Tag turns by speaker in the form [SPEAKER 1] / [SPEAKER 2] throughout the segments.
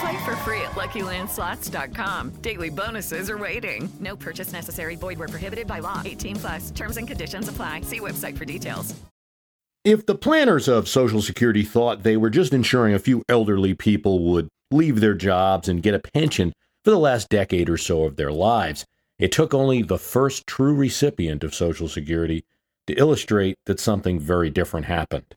[SPEAKER 1] Play for free at LuckyLandSlots.com. Daily bonuses are waiting. No purchase necessary. Void where prohibited by law. 18 plus. Terms and conditions apply. See website for details.
[SPEAKER 2] If the planners of Social Security thought they were just ensuring a few elderly people would leave their jobs and get a pension for the last decade or so of their lives, it took only the first true recipient of Social Security to illustrate that something very different happened.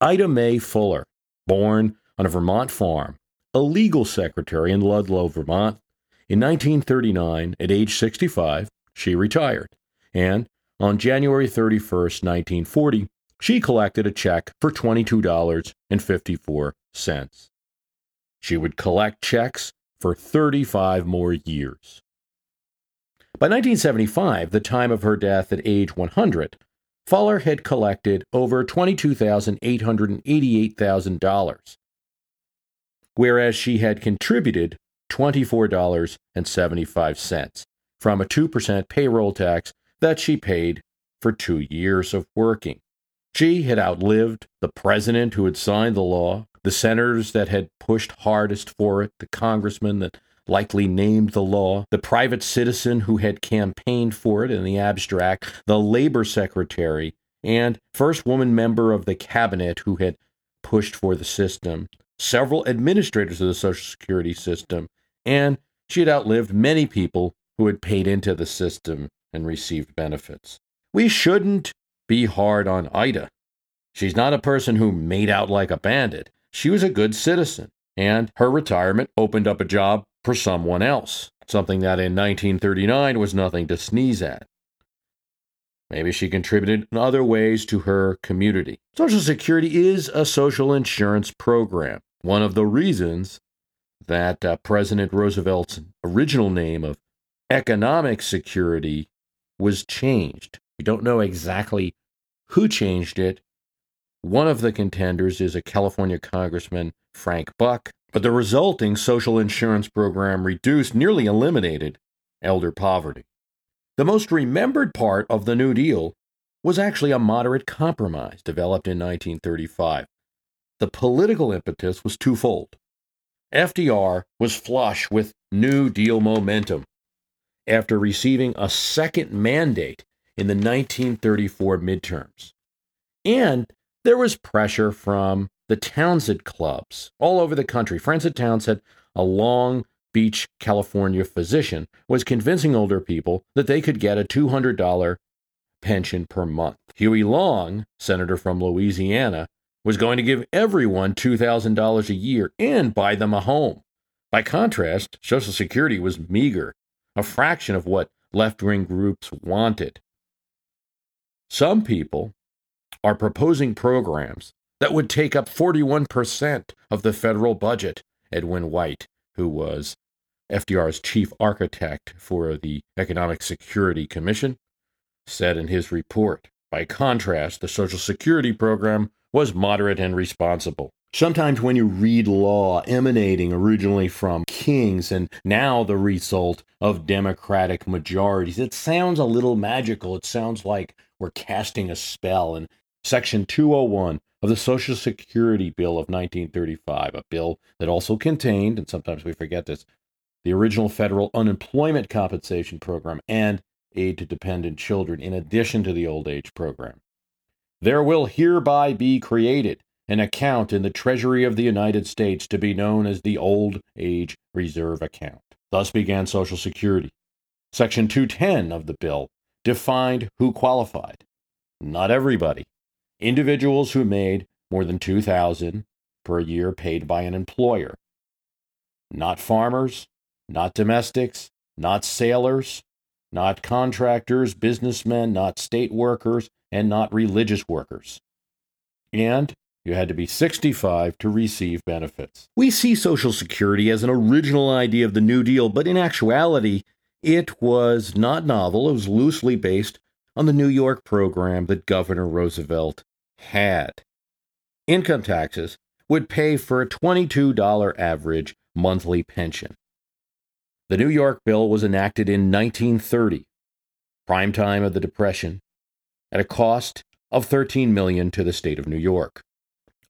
[SPEAKER 2] Ida Mae Fuller, born on a Vermont farm, a legal secretary in Ludlow, Vermont. In 1939, at age 65, she retired, and on January 31, 1940, she collected a check for $22.54. She would collect checks for 35 more years. By 1975, the time of her death at age 100, Fuller had collected over $22,888,000, whereas she had contributed $24.75 from a 2% payroll tax that she paid for two years of working. She had outlived the president who had signed the law, the senators that had pushed hardest for it, the congressman that likely named the law, the private citizen who had campaigned for it in the abstract, the labor secretary, and first woman member of the cabinet who had pushed for the system, several administrators of the Social Security system, and she had outlived many people who had paid into the system and received benefits. We shouldn't be hard on Ida. She's not a person who made out like a bandit. She was a good citizen, and her retirement opened up a job for someone else, something that in 1939 was nothing to sneeze at. Maybe she contributed in other ways to her community. Social Security is a social insurance program. One of the reasons that uh, President Roosevelt's original name of economic security was changed. We don't know exactly who changed it. One of the contenders is a California Congressman, Frank Buck, but the resulting social insurance program reduced, nearly eliminated, elder poverty. The most remembered part of the New Deal was actually a moderate compromise developed in 1935. The political impetus was twofold. FDR was flush with New Deal momentum after receiving a second mandate in the 1934 midterms. And there was pressure from the Townsend clubs all over the country. At Townsend, a long Beach, California physician was convincing older people that they could get a $200 pension per month. Huey Long, senator from Louisiana, was going to give everyone $2,000 a year and buy them a home. By contrast, Social Security was meager, a fraction of what left wing groups wanted. Some people are proposing programs that would take up 41% of the federal budget, Edwin Witte, who was FDR's chief architect for the Economic Security Commission, said in his report. By contrast, the Social Security program was moderate and responsible. Sometimes when you read law emanating originally from kings and now the result of democratic majorities, it sounds a little magical. It sounds like we're casting a spell. And Section 201 of the Social Security Bill of 1935, a bill that also contained, and sometimes we forget this, the original federal unemployment compensation program and aid to dependent children, in addition to the old age program. There will hereby be created an account in the Treasury of the United States to be known as the Old Age Reserve Account. Thus began Social Security. Section 210 of the bill defined who qualified. Not everybody. Individuals who made more than 2000 per year paid by an employer. Not farmers, not domestics, not sailors, not contractors, businessmen, not state workers, and not religious workers. And you had to be 65 to receive benefits. We see Social Security as an original idea of the New Deal, but in actuality, it was not novel. It was loosely based on the New York program that Governor Roosevelt had. Income taxes would pay for a $22 average monthly pension. The New York bill was enacted in 1930, prime time of the Depression, at a cost of 13 million to the state of New York.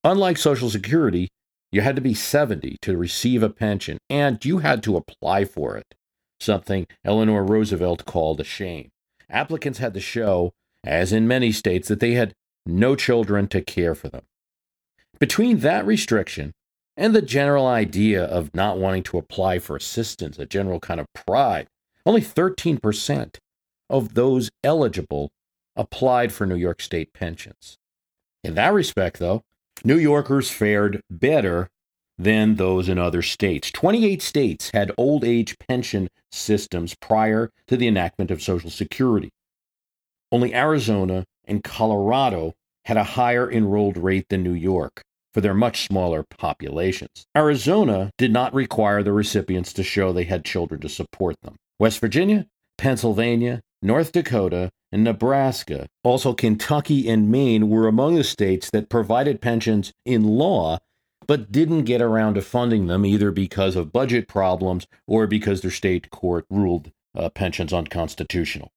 [SPEAKER 2] Unlike Social Security, you had to be 70 to receive a pension, and you had to apply for it, something Eleanor Roosevelt called a shame. Applicants had to show, as in many states, that they had no children to care for them. Between that restriction and the general idea of not wanting to apply for assistance, a general kind of pride, only 13% of those eligible applied for New York State pensions. In that respect, though, New Yorkers fared better than those in other states. 28 states had old age pension systems prior to the enactment of Social Security. Only Arizona and Colorado had a higher enrolled rate than New York for their much smaller populations. Arizona did not require the recipients to show they had children to support them. West Virginia, Pennsylvania, North Dakota, and Nebraska, also Kentucky and Maine, were among the states that provided pensions in law, but didn't get around to funding them either because of budget problems or because their state court ruled uh, pensions unconstitutional.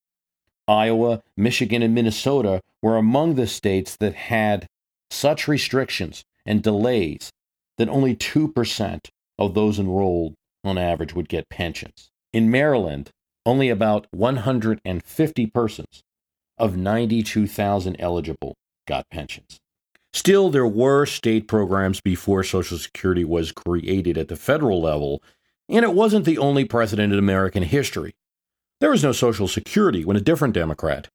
[SPEAKER 2] Iowa, Michigan, and Minnesota were among the states that had such restrictions and delays that only 2% of those enrolled on average would get pensions. In Maryland, only about 150 persons of 92,000 eligible got pensions. Still, there were state programs before Social Security was created at the federal level, and it wasn't the only precedent in American history. There was no Social Security when a different Democrat,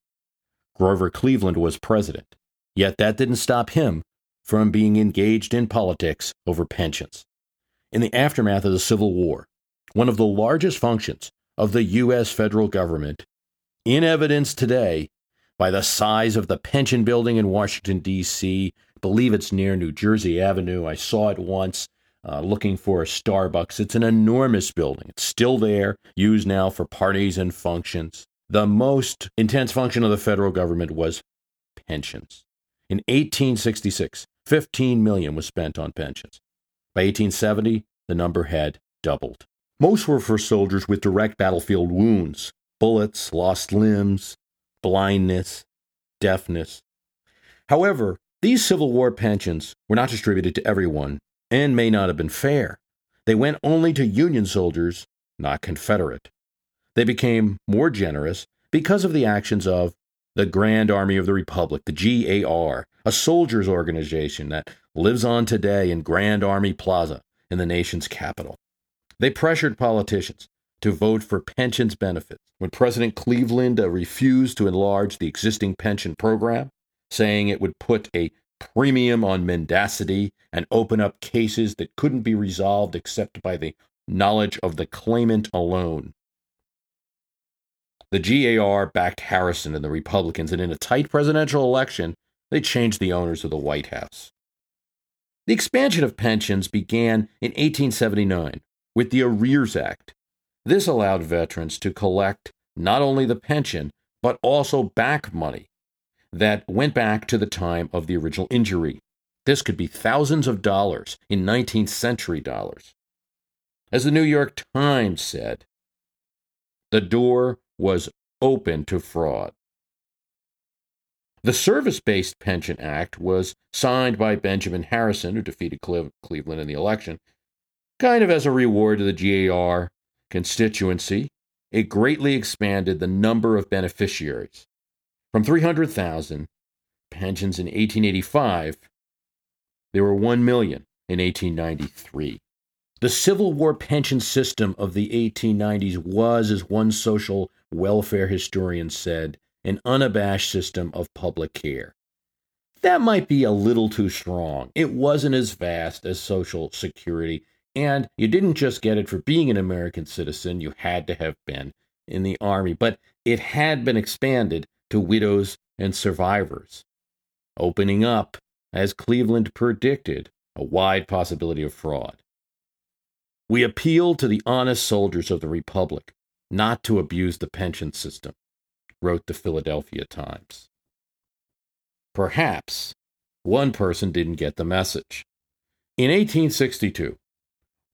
[SPEAKER 2] Grover Cleveland, was president. Yet that didn't stop him from being engaged in politics over pensions. In the aftermath of the Civil War, one of the largest functions of the U.S. federal government in evidence today by the size of the pension building in Washington, D.C. believe it's near New Jersey Avenue. I saw it once uh, looking for a Starbucks. It's an enormous building. It's still there, used now for parties and functions. The most intense function of the federal government was pensions. In 1866, 15 million was spent on pensions. By 1870, the number had doubled. Most were for soldiers with direct battlefield wounds, bullets, lost limbs, blindness, deafness. However, these Civil War pensions were not distributed to everyone and may not have been fair. They went only to Union soldiers, not Confederate. They became more generous because of the actions of the Grand Army of the Republic, the GAR, a soldiers' organization that lives on today in Grand Army Plaza in the nation's capital. They pressured politicians to vote for pensions benefits. When President Cleveland uh, refused to enlarge the existing pension program, saying it would put a premium on mendacity and open up cases that couldn't be resolved except by the knowledge of the claimant alone. The GAR backed Harrison and the Republicans, and in a tight presidential election, they changed the owners of the White House. The expansion of pensions began in 1879 with the Arrears Act. This allowed veterans to collect not only the pension, but also back money that went back to the time of the original injury. This could be thousands of dollars in 19th century dollars. As the New York Times said, the door was open to fraud. The Service Based Pension Act was signed by Benjamin Harrison, who defeated Cleveland in the election, Kind of as a reward to the GAR constituency, it greatly expanded the number of beneficiaries. From 300,000 pensions in 1885, there were 1 million in 1893. The Civil War pension system of the 1890s was, as one social welfare historian said, an unabashed system of public care. That might be a little too strong. It wasn't as vast as Social Security and you didn't just get it for being an American citizen, you had to have been in the Army. But it had been expanded to widows and survivors, opening up, as Cleveland predicted, a wide possibility of fraud. We appeal to the honest soldiers of the Republic not to abuse the pension system, wrote the Philadelphia Times. Perhaps one person didn't get the message. In 1862,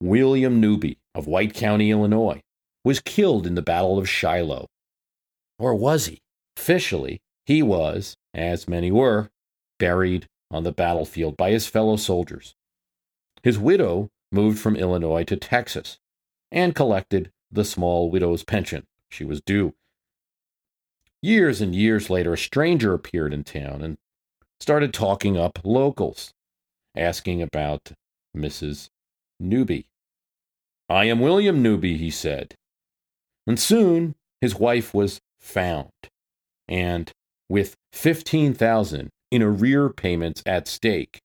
[SPEAKER 2] William Newby of White County, Illinois, was killed in the Battle of Shiloh. Or was he? Officially, he was, as many were, buried on the battlefield by his fellow soldiers. His widow moved from Illinois to Texas and collected the small widow's pension she was due. Years and years later, a stranger appeared in town and started talking up locals, asking about Mrs. Newby. I am William Newby, he said. And soon his wife was found, and with 15,000 in arrear payments at stake,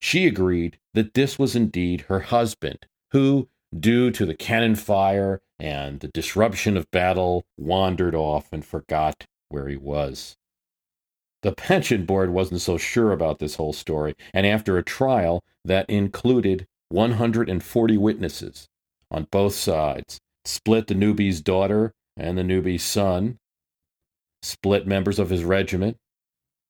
[SPEAKER 2] she agreed that this was indeed her husband, who, due to the cannon fire and the disruption of battle, wandered off and forgot where he was. The pension board wasn't so sure about this whole story, and after a trial that included 140 witnesses on both sides, split the Newby's daughter and the Newby's son, split members of his regiment,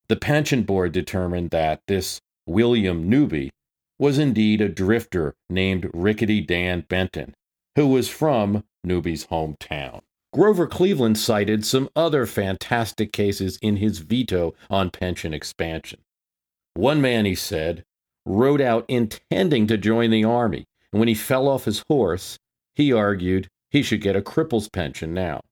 [SPEAKER 2] the pension board determined that this William Newby was indeed a drifter named Rickety Dan Benton, who was from Newby's hometown. Grover Cleveland cited some other fantastic cases in his veto on pension expansion. One man, he said, rode out intending to join the Army, and when he fell off his horse, he argued he should get a cripple's pension now.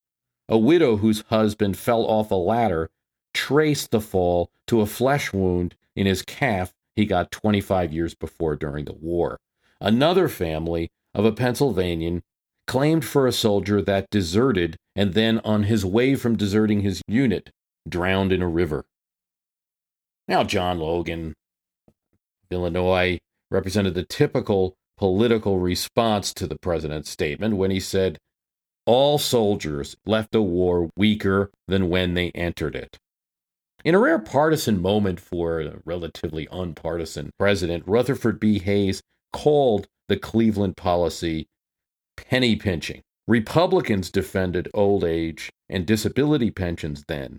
[SPEAKER 2] A widow whose husband fell off a ladder traced the fall to a flesh wound in his calf he got 25 years before during the war. Another family of a Pennsylvanian claimed for a soldier that deserted and then, on his way from deserting his unit, drowned in a river. Now, John Logan, Illinois, represented the typical political response to the president's statement when he said, All soldiers left the war weaker than when they entered it. In a rare partisan moment for a relatively unpartisan president, Rutherford B. Hayes called the Cleveland policy penny pinching. Republicans defended old age and disability pensions then.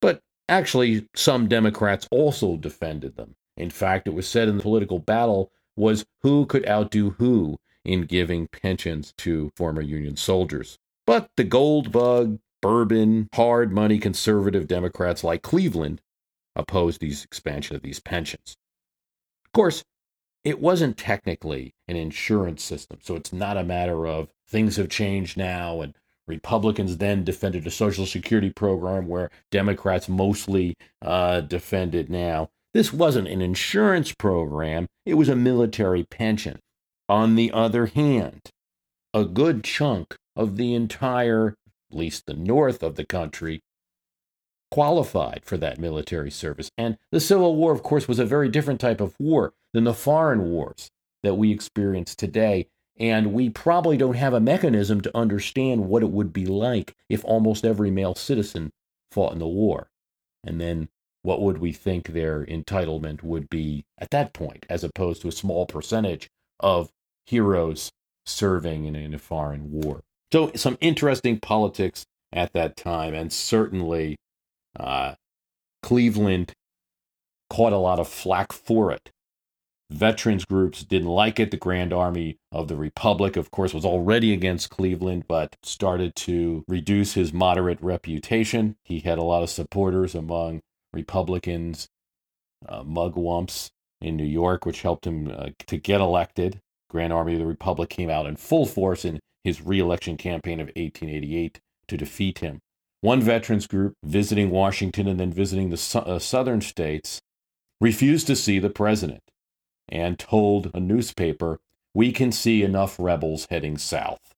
[SPEAKER 2] But actually, some Democrats also defended them. In fact, it was said in the political battle was who could outdo who in giving pensions to former Union soldiers. But the gold bug bourbon, hard money conservative Democrats like Cleveland opposed these expansion of these pensions. Of course, it wasn't technically an insurance system, so it's not a matter of things have changed now and Republicans then defended a Social Security program where Democrats mostly uh, defended now. This wasn't an insurance program, it was a military pension. On the other hand, a good chunk of the entire at least the north of the country, qualified for that military service. And the Civil War, of course, was a very different type of war than the foreign wars that we experience today. And we probably don't have a mechanism to understand what it would be like if almost every male citizen fought in the war. And then what would we think their entitlement would be at that point, as opposed to a small percentage of heroes serving in, in a foreign war? So, some interesting politics at that time, and certainly uh, Cleveland caught a lot of flack for it. Veterans groups didn't like it. The Grand Army of the Republic, of course, was already against Cleveland, but started to reduce his moderate reputation. He had a lot of supporters among Republicans, uh, mugwumps in New York, which helped him uh, to get elected. Grand Army of the Republic came out in full force in his reelection campaign of 1888 to defeat him. One veterans group visiting Washington and then visiting the su- uh, southern states refused to see the president and told a newspaper, We can see enough rebels heading south.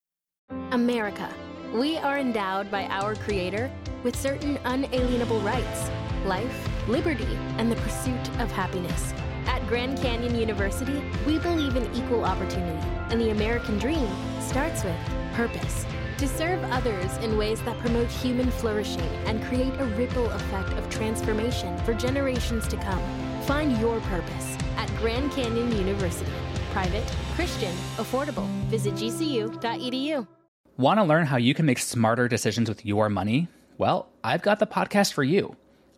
[SPEAKER 3] America. We are endowed by our Creator with certain unalienable rights life, liberty, and the pursuit of happiness. At Grand Canyon University, we believe in equal opportunity, and the American dream starts with purpose. to serve others in ways that promote human flourishing and create a ripple effect of transformation for generations to come. Find your purpose at Grand Canyon University. Private, Christian, affordable. Visit gcu.edu.
[SPEAKER 4] Want to learn how you can make smarter decisions with your money? Well, I've got the podcast for you.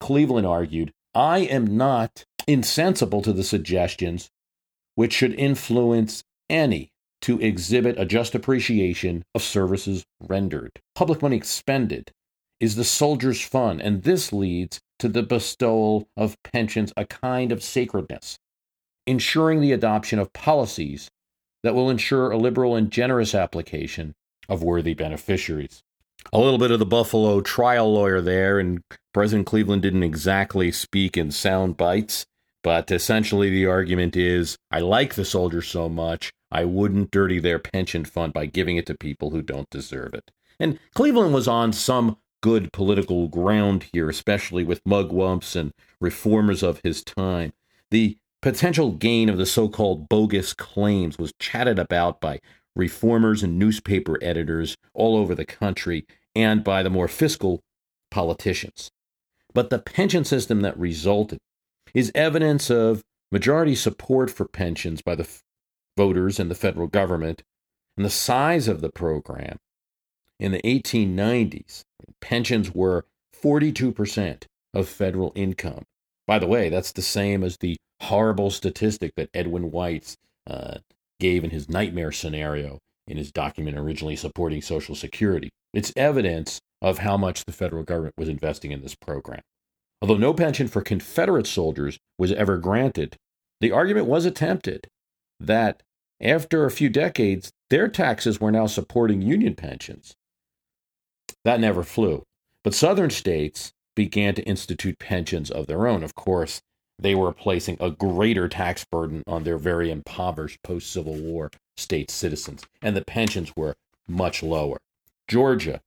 [SPEAKER 2] Cleveland argued, I am not insensible to the suggestions which should influence any to exhibit a just appreciation of services rendered. Public money expended is the soldier's fund, and this leads to the bestowal of pensions a kind of sacredness, ensuring the adoption of policies that will ensure a liberal and generous application of worthy beneficiaries. A little bit of the Buffalo trial lawyer there, and President Cleveland didn't exactly speak in sound bites, but essentially the argument is I like the soldiers so much, I wouldn't dirty their pension fund by giving it to people who don't deserve it. And Cleveland was on some good political ground here, especially with mugwumps and reformers of his time. The potential gain of the so called bogus claims was chatted about by reformers and newspaper editors all over the country and by the more fiscal politicians. But the pension system that resulted is evidence of majority support for pensions by the f- voters and the federal government and the size of the program in the 1890s pensions were 42% of federal income by the way that's the same as the horrible statistic that edwin Witte's uh, gave in his nightmare scenario in his document originally supporting social security it's evidence of how much the federal government was investing in this program Although no pension for Confederate soldiers was ever granted, the argument was attempted that after a few decades, their taxes were now supporting Union pensions. That never flew. But Southern states began to institute pensions of their own. Of course, they were placing a greater tax burden on their very impoverished post Civil War state citizens, and the pensions were much lower. Georgia,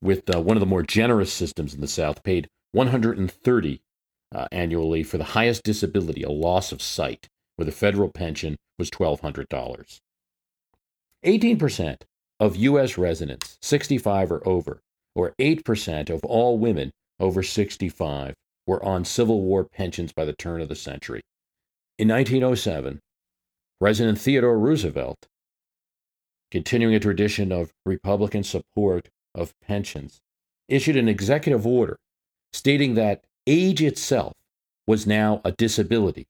[SPEAKER 2] with uh, one of the more generous systems in the South, paid 130 uh, annually for the highest disability, a loss of sight, where the federal pension was $1,200. 18% of U.S. residents 65 or over, or 8% of all women over 65, were on Civil War pensions by the turn of the century. In 1907, President Theodore Roosevelt, continuing a tradition of Republican support of pensions, issued an executive order stating that age itself was now a disability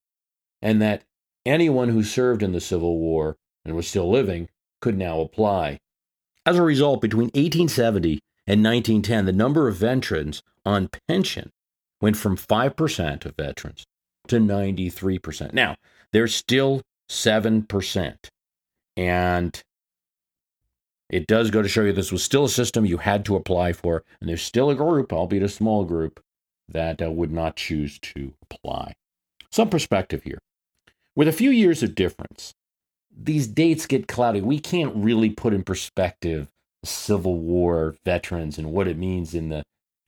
[SPEAKER 2] and that anyone who served in the Civil War and was still living could now apply. As a result, between 1870 and 1910, the number of veterans on pension went from 5% of veterans to 93%. Now, there's still 7%. And it does go to show you this was still a system you had to apply for, and there's still a group, albeit a small group, that uh, would not choose to apply. Some perspective here. With a few years of difference, these dates get cloudy. We can't really put in perspective Civil War veterans and what it means in the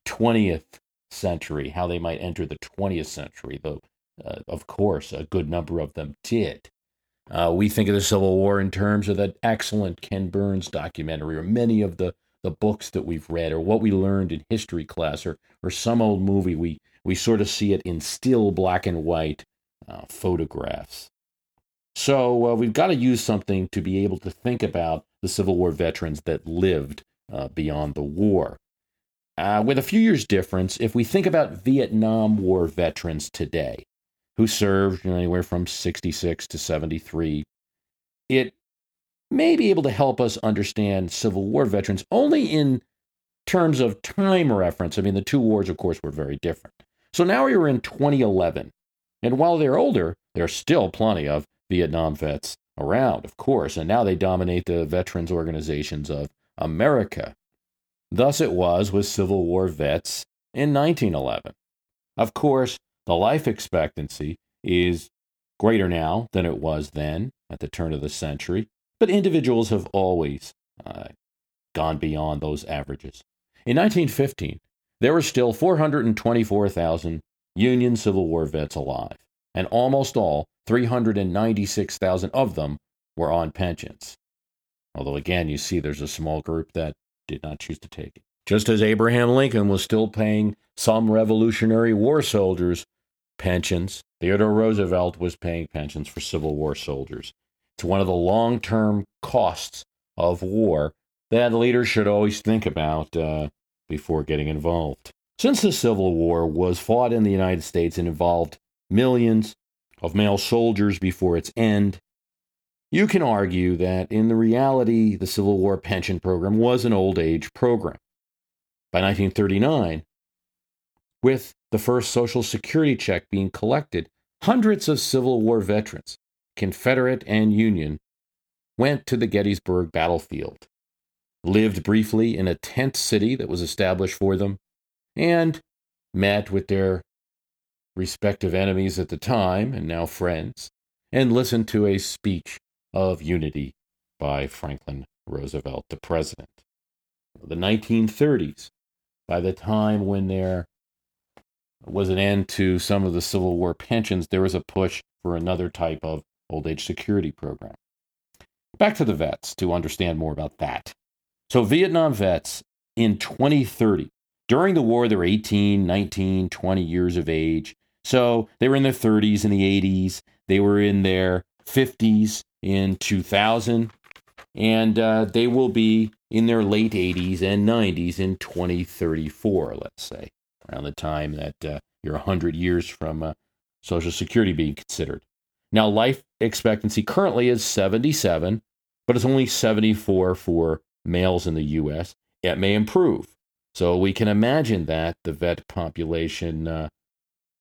[SPEAKER 2] 20th century, how they might enter the 20th century, though, uh, of course, a good number of them did. Uh, we think of the Civil War in terms of that excellent Ken Burns documentary, or many of the, the books that we've read, or what we learned in history class, or, or some old movie. We, we sort of see it in still black and white uh, photographs. So uh, we've got to use something to be able to think about the Civil War veterans that lived uh, beyond the war. Uh, with a few years difference, if we think about Vietnam War veterans today who served you know, anywhere from 66 to 73, it may be able to help us understand Civil War veterans only in terms of time reference. I mean, the two wars, of course, were very different. So now we're in 2011. And while they're older, there are still plenty of Vietnam vets around, of course, and now they dominate the veterans organizations of America. Thus it was with Civil War vets in 1911. Of course, the life expectancy is greater now than it was then at the turn of the century, but individuals have always uh, gone beyond those averages. In 1915, there were still 424,000 Union Civil War vets alive, and almost all, 396,000 of them, were on pensions. Although, again, you see there's a small group that did not choose to take it. Just as Abraham Lincoln was still paying some Revolutionary War soldiers pensions, Theodore Roosevelt was paying pensions for Civil War soldiers. It's one of the long term costs of war that leaders should always think about uh, before getting involved. Since the Civil War was fought in the United States and involved millions of male soldiers before its end, you can argue that in the reality, the Civil War pension program was an old age program. By 1939, with the first Social Security check being collected, hundreds of Civil War veterans, Confederate and Union, went to the Gettysburg battlefield, lived briefly in a tent city that was established for them, and met with their respective enemies at the time and now friends, and listened to a speech of unity by Franklin Roosevelt, the president. The 1930s, by the time when there was an end to some of the Civil War pensions, there was a push for another type of old age security program. Back to the vets to understand more about that. So, Vietnam vets in 2030, during the war, they were 18, 19, 20 years of age. So, they were in their 30s and the 80s, they were in their 50s in 2000, and uh, they will be in their late 80s and 90s in 2034, let's say, around the time that uh, you're 100 years from uh, Social Security being considered. Now, life expectancy currently is 77, but it's only 74 for males in the U.S. It may improve. So we can imagine that the vet population, uh,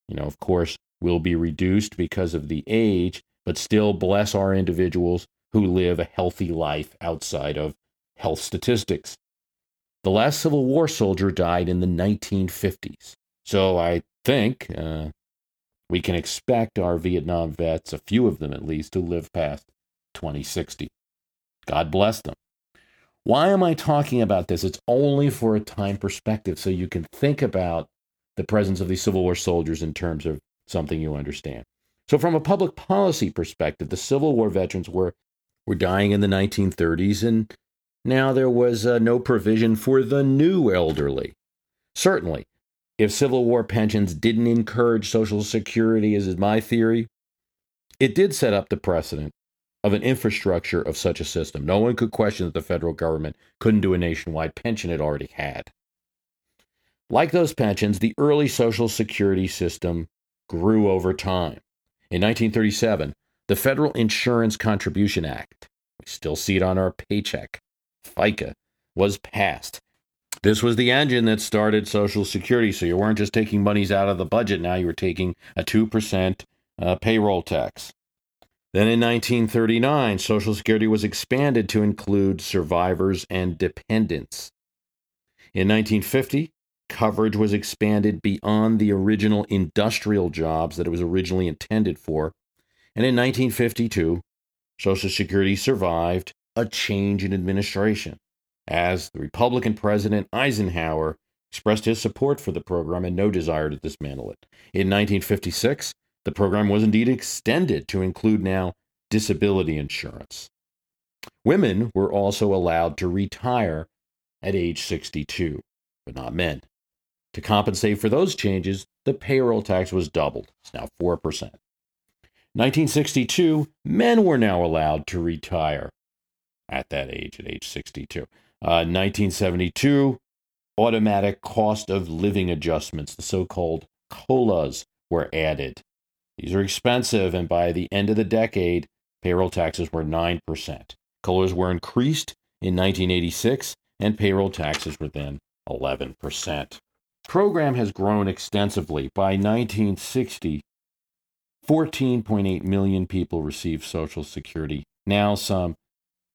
[SPEAKER 2] you know, of course, will be reduced because of the age, but still bless our individuals who live a healthy life outside of health statistics. The last Civil War soldier died in the 1950s. So I think uh, we can expect our Vietnam vets, a few of them at least, to live past 2060. God bless them. Why am I talking about this? It's only for a time perspective so you can think about the presence of these Civil War soldiers in terms of something you understand. So, from a public policy perspective, the Civil War veterans were, were dying in the 1930s, and now there was uh, no provision for the new elderly. Certainly, if Civil War pensions didn't encourage Social Security, as is my theory, it did set up the precedent of an infrastructure of such a system. No one could question that the federal government couldn't do a nationwide pension it already had. Like those pensions, the early Social Security system grew over time. In 1937, the Federal Insurance Contribution Act, we still see it on our paycheck, FICA, was passed. This was the engine that started Social Security. So you weren't just taking monies out of the budget, now you were taking a 2% uh, payroll tax. Then in 1939, Social Security was expanded to include survivors and dependents. In 1950, coverage was expanded beyond the original industrial jobs that it was originally intended for. And in 1952, Social Security survived a change in administration as the Republican President Eisenhower expressed his support for the program and no desire to dismantle it. In 1956, the program was indeed extended to include now disability insurance. Women were also allowed to retire at age 62, but not men. To compensate for those changes, the payroll tax was doubled. It's now 4%. 1962, men were now allowed to retire at that age, at age 62. Uh, 1972, automatic cost of living adjustments, the so called COLAs, were added. These are expensive, and by the end of the decade, payroll taxes were 9%. COLAs were increased in 1986, and payroll taxes were then 11%. Program has grown extensively. By 1960, 14.8 million people received Social Security. Now, some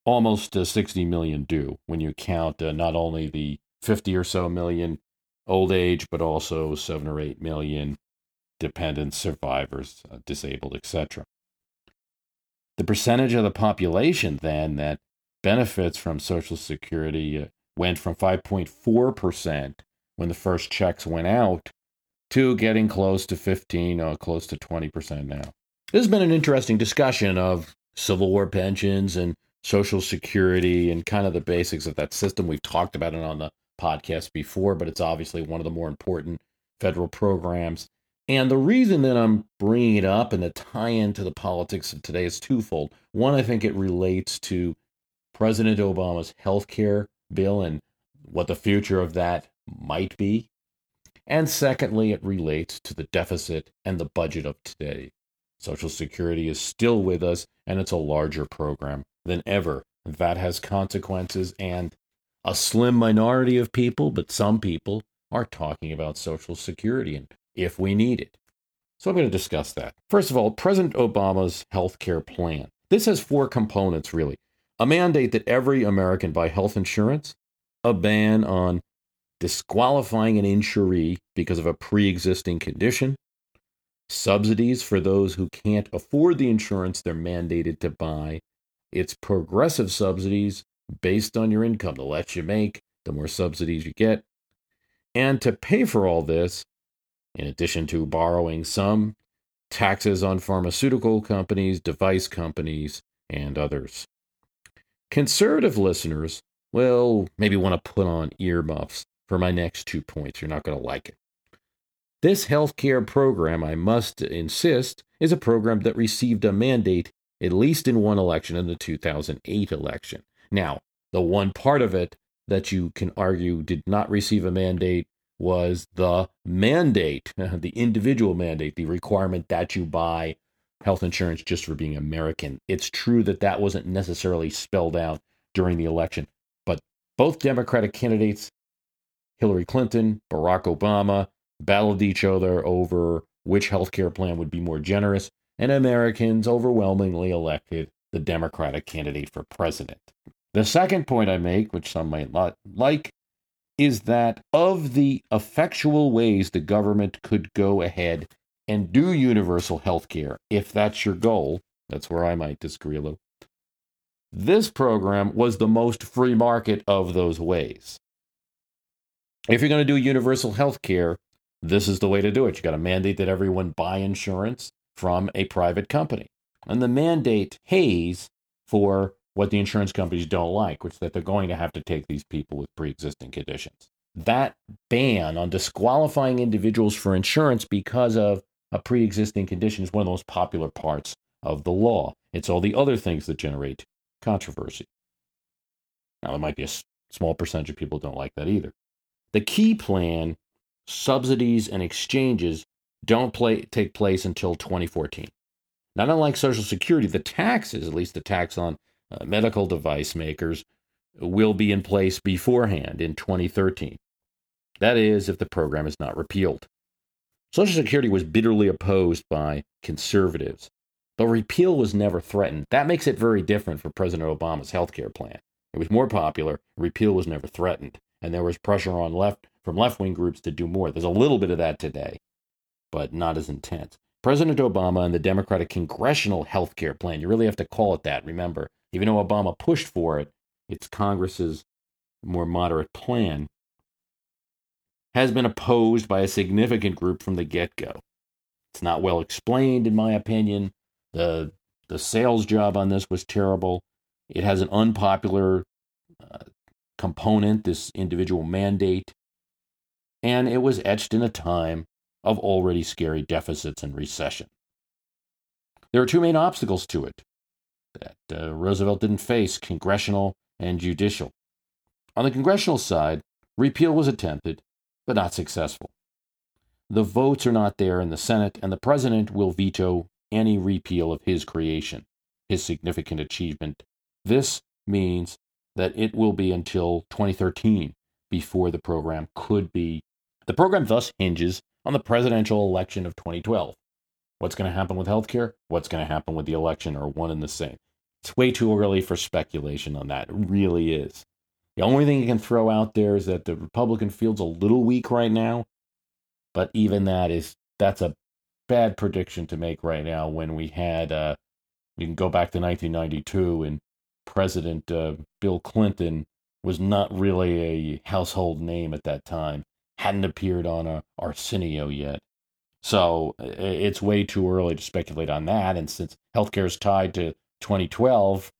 [SPEAKER 2] almost uh, 60 million do when you count uh, not only the 50 or so million old age, but also 7 or 8 million dependents, survivors, uh, disabled, etc. The percentage of the population then that benefits from Social Security uh, went from 5.4% when the first checks went out to getting close to 15 or uh, close to 20% now. This has been an interesting discussion of Civil War pensions and Social Security and kind of the basics of that system. We've talked about it on the podcast before, but it's obviously one of the more important federal programs. And the reason that I'm bringing it up and the tie into the politics of today is twofold. One, I think it relates to President Obama's health care bill and what the future of that might be. And secondly, it relates to the deficit and the budget of today. Social Security is still with us, and it's a larger program than ever. That has consequences, and a slim minority of people, but some people, are talking about Social Security and if we need it. So I'm going to discuss that. First of all, President Obama's health care plan. This has four components, really a mandate that every American buy health insurance, a ban on disqualifying an insuree because of a pre existing condition, subsidies for those who can't afford the insurance they're mandated to buy. It's progressive subsidies based on your income. The less you make, the more subsidies you get. And to pay for all this, in addition to borrowing some, taxes on pharmaceutical companies, device companies, and others. Conservative listeners will maybe want to put on earmuffs for my next two points. You're not going to like it. This healthcare program, I must insist, is a program that received a mandate at least in one election in the 2008 election. Now, the one part of it that you can argue did not receive a mandate was the mandate, the individual mandate, the requirement that you buy health insurance just for being American. It's true that that wasn't necessarily spelled out during the election, but both Democratic candidates Hillary Clinton, Barack Obama battled each other over which healthcare plan would be more generous, and Americans overwhelmingly elected the Democratic candidate for president. The second point I make, which some might not like, is that of the effectual ways the government could go ahead and do universal health care, if that's your goal, that's where I might disagree a little. This program was the most free market of those ways. If you're going to do universal health care, this is the way to do it. You got to mandate that everyone buy insurance from a private company. And the mandate pays for what the insurance companies don't like, which is that they're going to have to take these people with pre-existing conditions. That ban on disqualifying individuals for insurance because of a pre-existing condition is one of the most popular parts of the law. It's all the other things that generate controversy. Now, there might be a small percentage of people don't like that either. The key plan, subsidies, and exchanges don't play, take place until 2014. Not unlike Social Security, the taxes, at least the tax on uh, medical device makers, will be in place beforehand in 2013. That is, if the program is not repealed. Social Security was bitterly opposed by conservatives, but repeal was never threatened. That makes it very different for President Obama's health care plan. It was more popular, repeal was never threatened and there was pressure on left from left wing groups to do more. There's a little bit of that today, but not as intense. President Obama and the Democratic congressional health care plan, you really have to call it that. Remember, even though Obama pushed for it, it's Congress's more moderate plan, has been opposed by a significant group from the get go. It's not well explained, in my opinion. The, the sales job on this was terrible. It has an unpopular uh, component, this individual mandate, and it was etched in a time of already scary deficits and recession. There are two main obstacles to it that uh, Roosevelt didn't face congressional and judicial. On the congressional side, Repeal was attempted, but not successful. The votes are not there in the Senate, and the president will veto any repeal of his creation, his significant achievement. This means that it will be until 2013 before the program could be. The program thus hinges on the presidential election of 2012. What's going to happen with healthcare? What's going to happen with the election are one and the same. It's way too early for speculation on that. It really is. The only thing you can throw out there is that the Republican field's a little weak right now, but even that is that's a bad prediction to make right now when we had uh you can go back to 1992 and President uh, Bill Clinton was not really a household name at that time, hadn't appeared on a Arsenio yet. So it's way too early to speculate on that. And since healthcare is tied to 2012,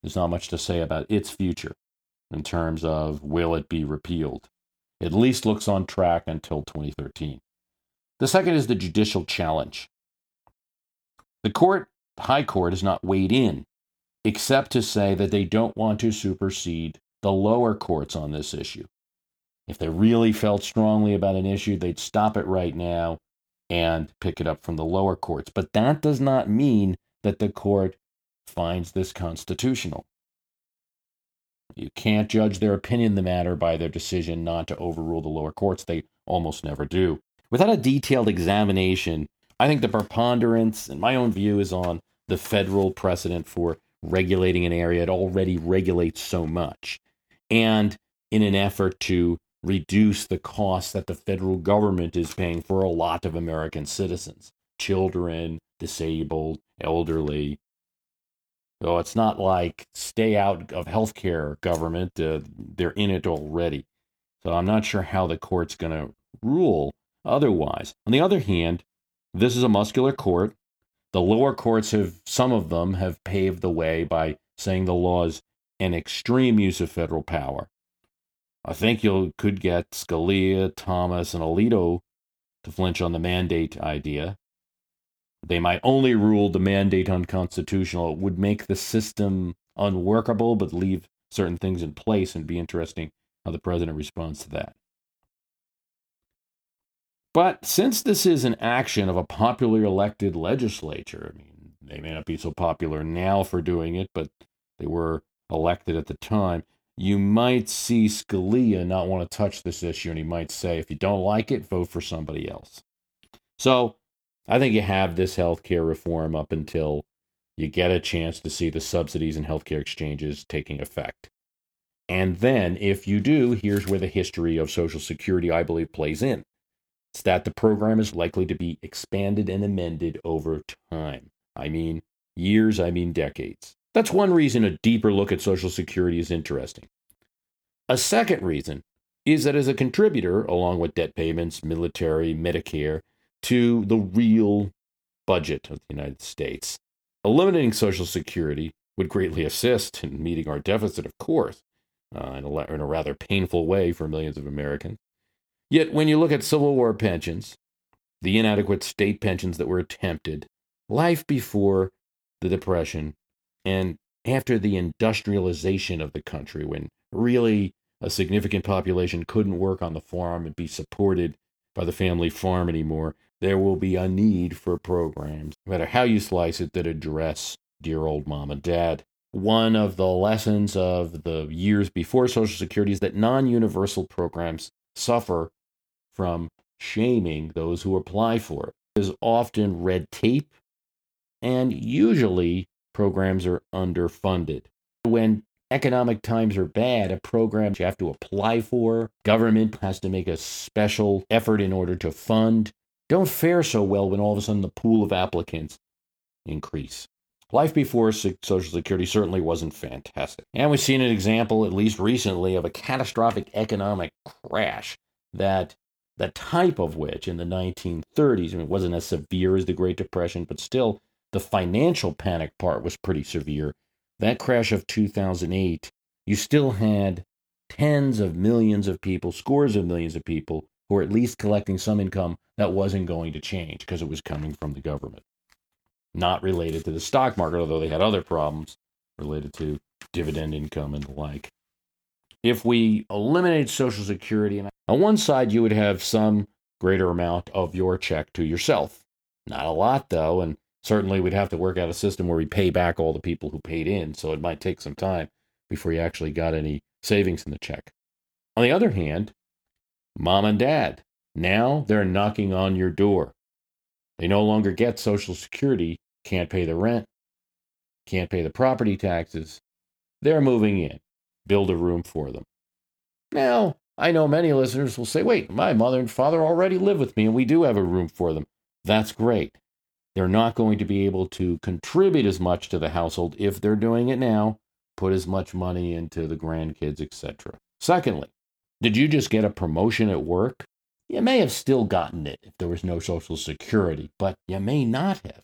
[SPEAKER 2] there's not much to say about its future in terms of will it be repealed. At least looks on track until 2013. The second is the judicial challenge. The court, the High Court, has not weighed in except to say that they don't want to supersede the lower courts on this issue. If they really felt strongly about an issue, they'd stop it right now and pick it up from the lower courts. But that does not mean that the court finds this constitutional. You can't judge their opinion in the matter by their decision not to overrule the lower courts. They almost never do. Without a detailed examination, I think the preponderance, in my own view, is on the federal precedent for regulating an area it already regulates so much. And in an effort to reduce the costs that the federal government is paying for a lot of American citizens children, disabled, elderly. So it's not like stay out of healthcare government, uh, they're in it already. So I'm not sure how the court's going to rule otherwise. On the other hand, this is a muscular court. The lower courts have, some of them have paved the way by saying the law is an extreme use of federal power. I think you could get Scalia, Thomas, and Alito to flinch on the mandate idea. They might only rule the mandate unconstitutional. It would make the system unworkable, but leave certain things in place and be interesting how the president responds to that. But since this is an action of a popularly elected legislature, I mean, they may not be so popular now for doing it, but they were elected at the time. You might see Scalia not want to touch this issue, and he might say, if you don't like it, vote for somebody else. So I think you have this health care reform up until you get a chance to see the subsidies and healthcare exchanges taking effect. And then, if you do, here's where the history of Social Security, I believe, plays in. It's that the program is likely to be expanded and amended over time. I mean years, I mean decades. That's one reason a deeper look at Social Security is interesting. A second reason is that as a contributor, along with debt payments, military, Medicare, to the real budget of the United States, eliminating Social Security would greatly assist in meeting our deficit, of course, uh, in, a, in a rather painful way for millions of Americans. Yet, when you look at Civil War pensions, the inadequate state pensions that were attempted, life before the Depression, and after the industrialization of the country, when really a significant population couldn't work on the farm and be supported by the family farm anymore, there will be a need for programs, no matter how you slice it, that address dear old mom and dad. One of the lessons of the years before Social Security is that non universal programs suffer from shaming those who apply for it. There's often red tape, and usually programs are underfunded. When economic times are bad, a program you have to apply for, government has to make a special effort in order to fund, don't fare so well when all of a sudden the pool of applicants increase. Life before Social Security certainly wasn't fantastic. And we've seen an example, at least recently, of a catastrophic economic crash that the type of which in the 1930s, I mean, it wasn't as severe as the Great Depression, but still the financial panic part was pretty severe. That crash of 2008, you still had tens of millions of people, scores of millions of people who were at least collecting some income that wasn't going to change because it was coming from the government. Not related to the stock market, although they had other problems related to dividend income and the like. If we eliminate Social Security, and on one side, you would have some greater amount of your check to yourself. Not a lot, though, and certainly we'd have to work out a system where we pay back all the people who paid in, so it might take some time before you actually got any savings in the check. On the other hand, mom and dad, now they're knocking on your door. They no longer get Social Security, can't pay the rent, can't pay the property taxes. They're moving in. Build a room for them. Now, I know many listeners will say, wait, my mother and father already live with me and we do have a room for them. That's great. They're not going to be able to contribute as much to the household if they're doing it now, put as much money into the grandkids, etc. Secondly, did you just get a promotion at work? You may have still gotten it if there was no Social Security, but you may not have.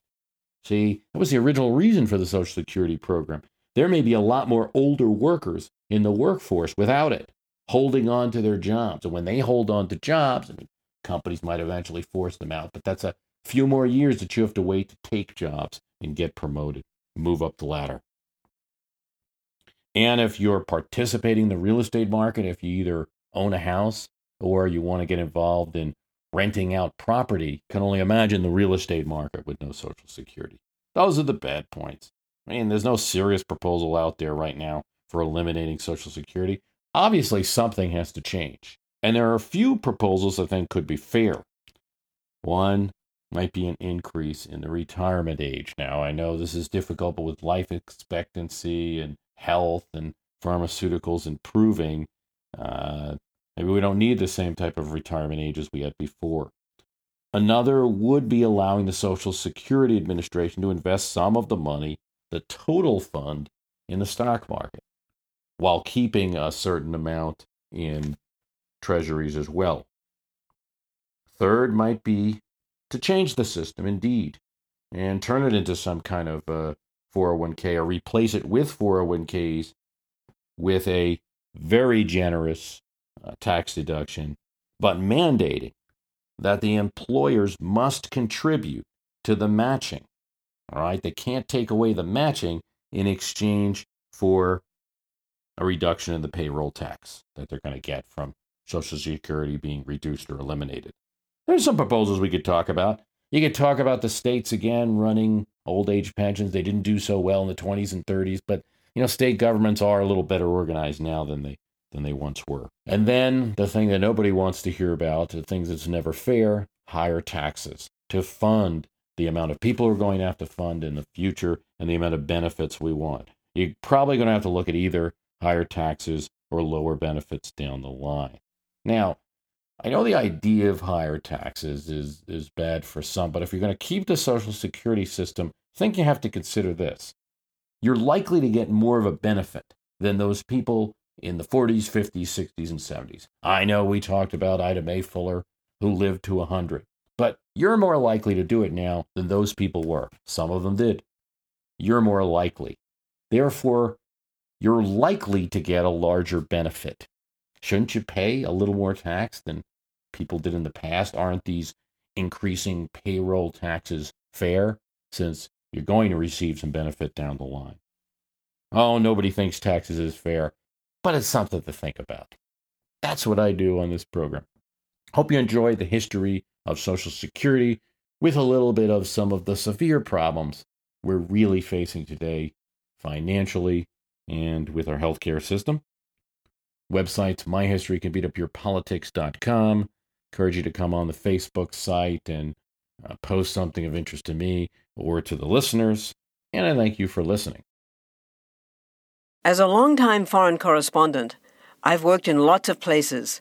[SPEAKER 2] See, that was the original reason for the Social Security program. There may be a lot more older workers in the workforce without it, holding on to their jobs. And when they hold on to jobs, I mean, companies might eventually force them out, but that's a few more years that you have to wait to take jobs and get promoted, move up the ladder. And if you're participating in the real estate market, if you either own a house or you want to get involved in renting out property, can only imagine the real estate market with no Social Security. Those are the bad points. I mean, there's no serious proposal out there right now for eliminating Social Security. Obviously, something has to change. And there are a few proposals I think could be fair. One might be an increase in the retirement age. Now, I know this is difficult, but with life expectancy and health and pharmaceuticals improving, uh, maybe we don't need the same type of retirement age as we had before. Another would be allowing the Social Security Administration to invest some of the money, the total fund, in the stock market while keeping a certain amount in treasuries as well. Third might be to change the system, indeed, and turn it into some kind of uh, 401k or replace it with 401ks with a very generous uh, tax deduction, but mandating that the employers must contribute to the matching. All right, they can't take away the matching in exchange for a reduction in the payroll tax that they're going to get from Social Security being reduced or eliminated. There's some proposals we could talk about. You could talk about the states again running old age pensions. They didn't do so well in the 20s and 30s, but you know, state governments are a little better organized now than they than they once were. And then the thing that nobody wants to hear about, the things that's never fair, higher taxes to fund the amount of people we're going to have to fund in the future and the amount of benefits we want. You're probably going to have to look at either higher taxes or lower benefits down the line. Now, I know the idea of higher taxes is, is bad for some, but if you're going to keep the Social Security system, I think you have to consider this. You're likely to get more of a benefit than those people in the 40s, 50s, 60s, and 70s. I know we talked about Ida May Fuller, who lived to 100, but you're more likely to do it now than those people were. Some of them did. You're more likely. Therefore, you're likely to get a larger benefit. Shouldn't you pay a little more tax than people did in the past? Aren't these increasing payroll taxes fair since you're going to receive some benefit down the line? Oh, nobody thinks taxes is fair, but it's something to think about. That's what I do on this program. Hope you enjoy the history of Social Security with a little bit of some of the severe problems we're really facing today financially and with our healthcare system. Websites, myhistorycanbeatupyourpolitics.com. Encourage you to come on the Facebook site and uh, post something of interest to me or to the listeners. And I thank you for listening.
[SPEAKER 5] As a longtime foreign correspondent, I've worked in lots of places,